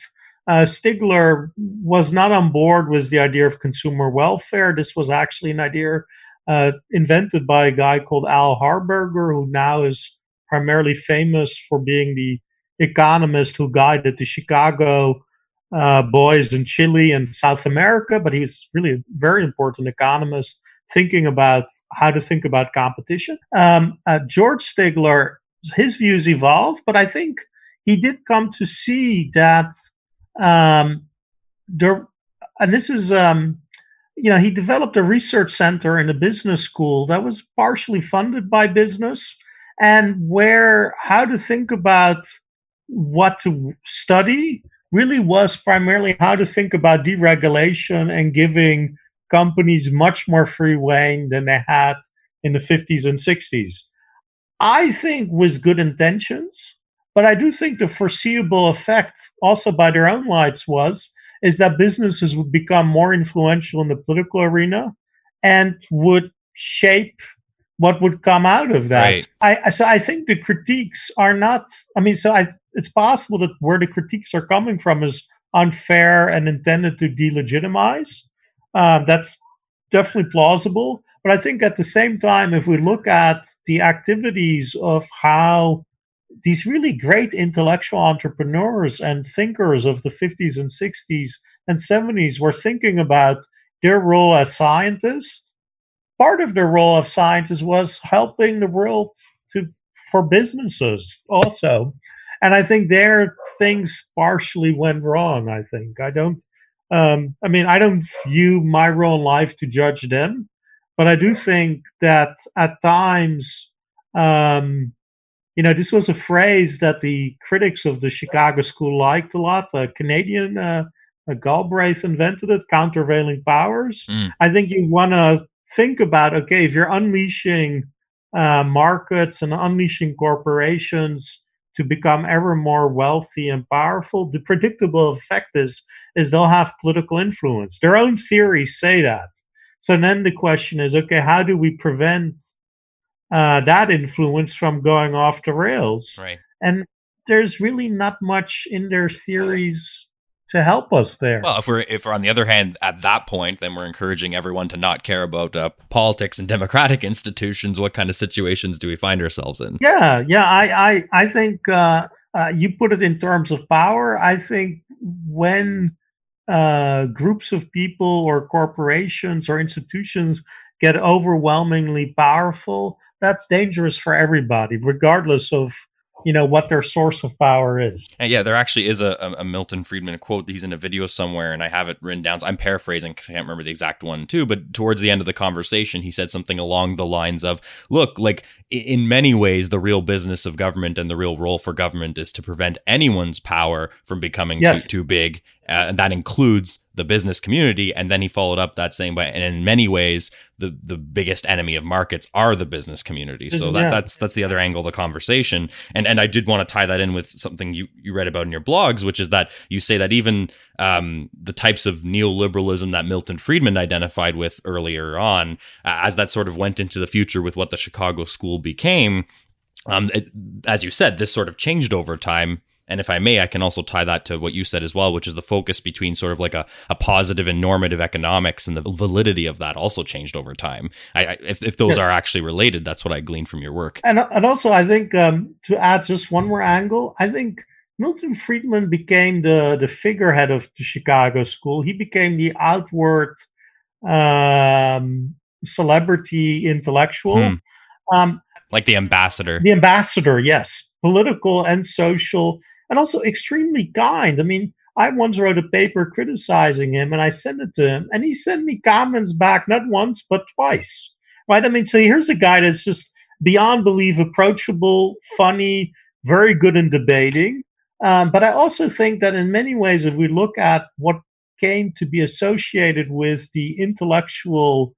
uh, Stigler was not on board with the idea of consumer welfare. This was actually an idea uh, invented by a guy called Al Harberger, who now is primarily famous for being the economist who guided the Chicago uh, boys in Chile and South America. But he's really a very important economist thinking about how to think about competition. Um, uh, George Stigler, his views evolved, but I think he did come to see that um, there, and this is, um, you know, he developed a research center in a business school that was partially funded by business and where how to think about what to study really was primarily how to think about deregulation and giving companies much more free rein than they had in the 50s and 60s. I think with good intentions, but I do think the foreseeable effect, also by their own lights, was is that businesses would become more influential in the political arena and would shape what would come out of that. Right. I so I think the critiques are not. I mean, so I, it's possible that where the critiques are coming from is unfair and intended to delegitimize. Uh, that's definitely plausible. But I think at the same time, if we look at the activities of how these really great intellectual entrepreneurs and thinkers of the 50s and 60s and 70s were thinking about their role as scientists. Part of their role of scientists was helping the world to for businesses also. And I think their things partially went wrong. I think I don't. Um, I mean, I don't view my role in life to judge them, but I do think that at times um, you know, this was a phrase that the critics of the Chicago School liked a lot. A Canadian uh, a Galbraith invented it, countervailing powers. Mm. I think you want to think about okay, if you're unleashing uh, markets and unleashing corporations to become ever more wealthy and powerful, the predictable effect is is they'll have political influence. Their own theories say that. So then the question is, okay, how do we prevent uh, that influence from going off the rails. Right. And there's really not much in their theories to help us there. Well, if we're if we're on the other hand at that point, then we're encouraging everyone to not care about uh, politics and democratic institutions. What kind of situations do we find ourselves in? Yeah, yeah. I I I think uh, uh, you put it in terms of power. I think when uh, groups of people or corporations or institutions get overwhelmingly powerful, that's dangerous for everybody, regardless of you know what their source of power is. And yeah, there actually is a, a, Milton Friedman quote. That he's in a video somewhere, and I have it written down. So I'm paraphrasing because I can't remember the exact one too. But towards the end of the conversation, he said something along the lines of, "Look, like in many ways, the real business of government and the real role for government is to prevent anyone's power from becoming yes. too, too big uh, and that includes the business community. And then he followed up that saying, "But and in many ways, the the biggest enemy of markets are the business community." So that, that's that's the other angle of the conversation. And and I did want to tie that in with something you you read about in your blogs, which is that you say that even um, the types of neoliberalism that Milton Friedman identified with earlier on, uh, as that sort of went into the future with what the Chicago School became. Um, it, as you said, this sort of changed over time and if I may, I can also tie that to what you said as well, which is the focus between sort of like a, a positive and normative economics and the validity of that also changed over time. I, I if, if those yes. are actually related, that's what I gleaned from your work. And, and also, I think um, to add just one more angle, I think Milton Friedman became the, the figurehead of the Chicago School. He became the outward um, celebrity intellectual. Hmm. Um, like the ambassador. The ambassador, yes. Political and social and also extremely kind. I mean, I once wrote a paper criticizing him and I sent it to him and he sent me comments back not once but twice. Right? I mean, so here's a guy that's just beyond belief approachable, funny, very good in debating. Um, but I also think that in many ways, if we look at what came to be associated with the intellectual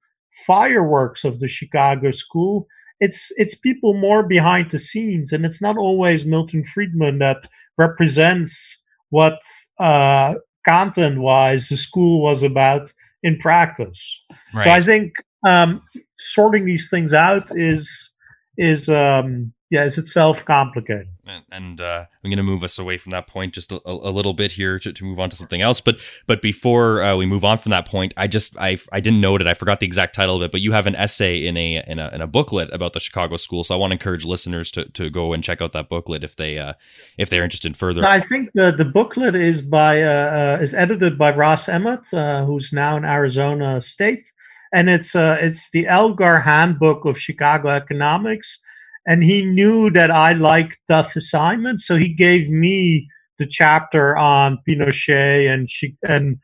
fireworks of the Chicago school, it's it's people more behind the scenes, and it's not always Milton Friedman that represents what uh, content wise the school was about in practice. Right. So I think um, sorting these things out is is um, yeah, is itself complicated. And, and uh, I'm going to move us away from that point just a, a little bit here to, to, move on to something else. But but before uh, we move on from that point, I just I I didn't note it. I forgot the exact title of it. But you have an essay in a in a, in a booklet about the Chicago School. So I want to encourage listeners to, to go and check out that booklet if they uh, if they're interested further. I think the the booklet is by uh, uh, is edited by Ross Emmett, uh, who's now in Arizona State, and it's it's the Elgar Handbook of Chicago Economics and he knew that I liked tough assignments, so he gave me the chapter on Pinochet and she, and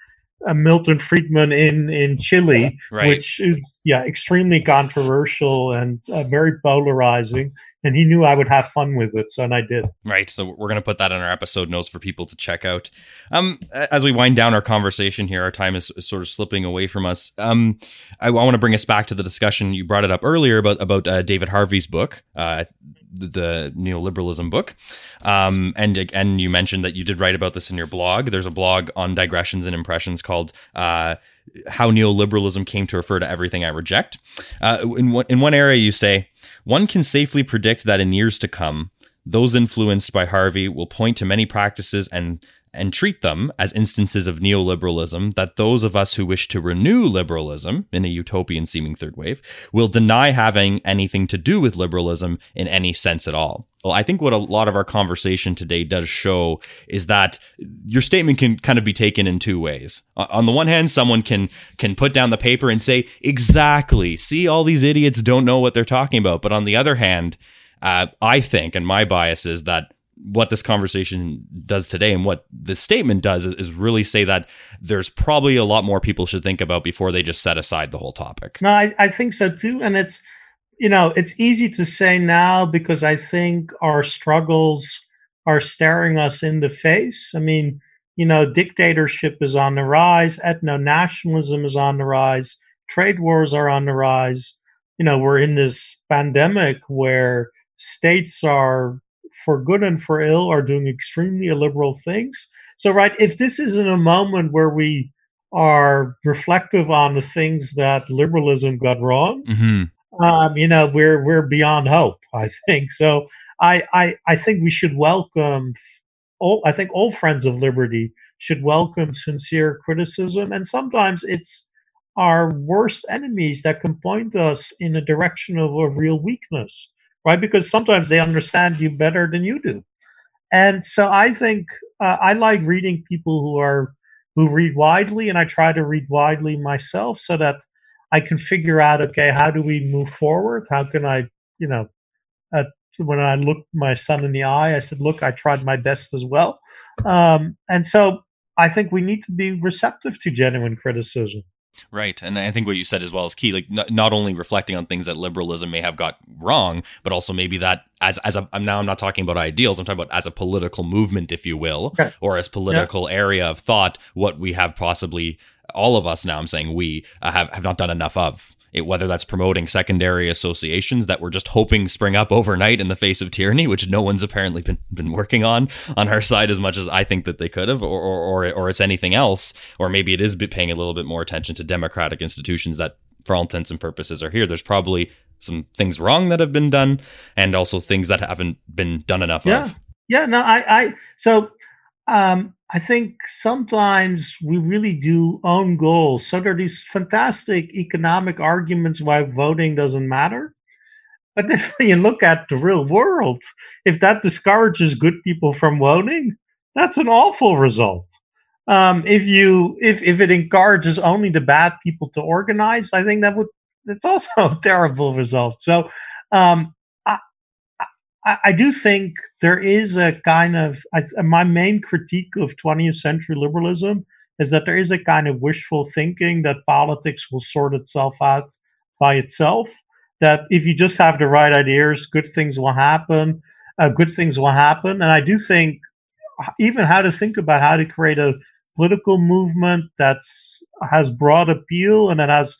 uh, Milton Friedman in in Chile, right. which is yeah extremely controversial and uh, very polarizing. And he knew I would have fun with it, so and I did. Right. So we're gonna put that in our episode notes for people to check out. Um, as we wind down our conversation here, our time is, is sort of slipping away from us. Um, I, I want to bring us back to the discussion you brought it up earlier about about uh, David Harvey's book. Uh, the neoliberalism book. Um, and and you mentioned that you did write about this in your blog. There's a blog on digressions and impressions called uh, "How Neoliberalism Came to Refer to Everything I Reject." Uh, in one, in one area, you say one can safely predict that in years to come, those influenced by Harvey will point to many practices and and treat them as instances of neoliberalism that those of us who wish to renew liberalism in a utopian seeming third wave will deny having anything to do with liberalism in any sense at all. Well, I think what a lot of our conversation today does show is that your statement can kind of be taken in two ways. On the one hand, someone can can put down the paper and say, "Exactly. See, all these idiots don't know what they're talking about." But on the other hand, uh, I think, and my bias is that what this conversation does today and what this statement does is, is, really say that there's probably a lot more people should think about before they just set aside the whole topic. No, I, I think so too. And it's, you know, it's easy to say now because I think our struggles are staring us in the face. I mean, you know, dictatorship is on the rise, ethno nationalism is on the rise, trade wars are on the rise. You know, we're in this pandemic where states are for good and for ill, are doing extremely illiberal things. So, right, if this isn't a moment where we are reflective on the things that liberalism got wrong, mm-hmm. um, you know, we're we're beyond hope. I think so. I I, I think we should welcome. All, I think all friends of liberty should welcome sincere criticism, and sometimes it's our worst enemies that can point us in a direction of a real weakness right? Because sometimes they understand you better than you do. And so I think uh, I like reading people who are who read widely, and I try to read widely myself so that I can figure out, okay, how do we move forward? How can I, you know, when I looked my son in the eye, I said, "Look, I tried my best as well." Um, and so I think we need to be receptive to genuine criticism. Right. And I think what you said as well is key. Like n- not only reflecting on things that liberalism may have got wrong, but also maybe that as as a I'm now I'm not talking about ideals. I'm talking about as a political movement, if you will, yes. or as political yeah. area of thought, what we have possibly all of us now. I'm saying we uh, have have not done enough of it, whether that's promoting secondary associations that we're just hoping spring up overnight in the face of tyranny, which no one's apparently been, been working on on our side as much as I think that they could have, or, or, or, or it's anything else, or maybe it is paying a little bit more attention to democratic institutions that, for all intents and purposes, are here. There's probably some things wrong that have been done, and also things that haven't been done enough yeah. of. Yeah, no, I, I so um, I think sometimes we really do own goals. So there are these fantastic economic arguments why voting doesn't matter. But then when you look at the real world, if that discourages good people from voting, that's an awful result. Um, if you if if it encourages only the bad people to organize, I think that would that's also a terrible result. So um, I, do think there is a kind of I, my main critique of 20th century liberalism is that there is a kind of wishful thinking that politics will sort itself out by itself. That if you just have the right ideas, good things will happen. Uh, good things will happen, and I do think even how to think about how to create a political movement that's has broad appeal and that has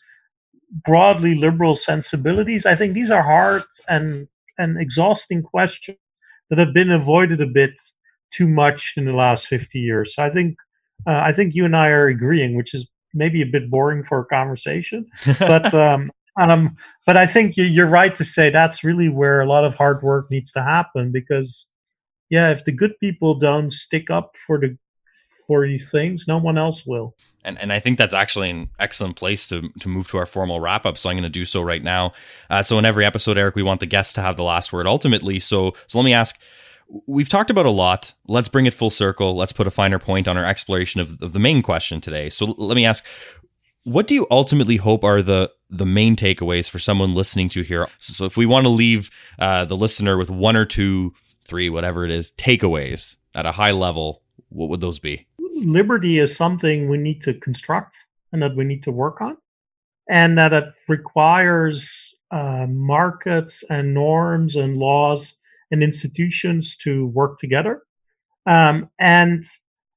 broadly liberal sensibilities. I think these are hard and and exhausting questions that have been avoided a bit too much in the last 50 years. So I think uh, I think you and I are agreeing, which is maybe a bit boring for a conversation, but um, um, but I think you're right to say that's really where a lot of hard work needs to happen because yeah, if the good people don't stick up for the for these things, no one else will. And, and I think that's actually an excellent place to, to move to our formal wrap up. So I'm going to do so right now. Uh, so in every episode, Eric, we want the guests to have the last word ultimately. So so let me ask. We've talked about a lot. Let's bring it full circle. Let's put a finer point on our exploration of, of the main question today. So let me ask, what do you ultimately hope are the the main takeaways for someone listening to here? So if we want to leave uh, the listener with one or two, three, whatever it is, takeaways at a high level, what would those be? Liberty is something we need to construct and that we need to work on, and that it requires uh, markets and norms and laws and institutions to work together. Um, and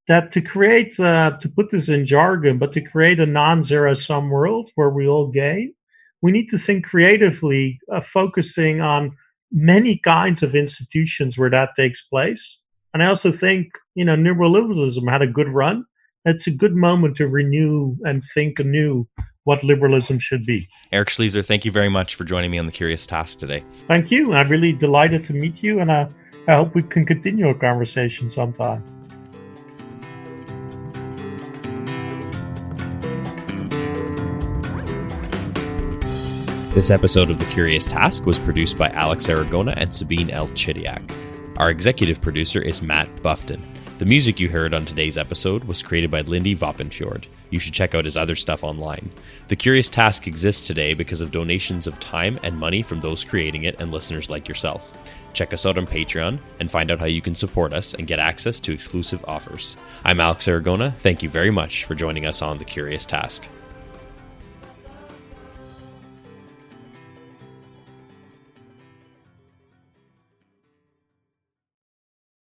that to create, uh, to put this in jargon, but to create a non zero sum world where we all gain, we need to think creatively, uh, focusing on many kinds of institutions where that takes place and I also think, you know, neoliberalism had a good run. It's a good moment to renew and think anew what liberalism should be. Eric Schliesser, thank you very much for joining me on the Curious Task today. Thank you. I'm really delighted to meet you, and I, I hope we can continue our conversation sometime. This episode of The Curious Task was produced by Alex Aragona and Sabine L. Chidiak. Our executive producer is Matt Buffton. The music you heard on today's episode was created by Lindy Vopnfjörð. You should check out his other stuff online. The Curious Task exists today because of donations of time and money from those creating it and listeners like yourself. Check us out on Patreon and find out how you can support us and get access to exclusive offers. I'm Alex Aragona. Thank you very much for joining us on The Curious Task.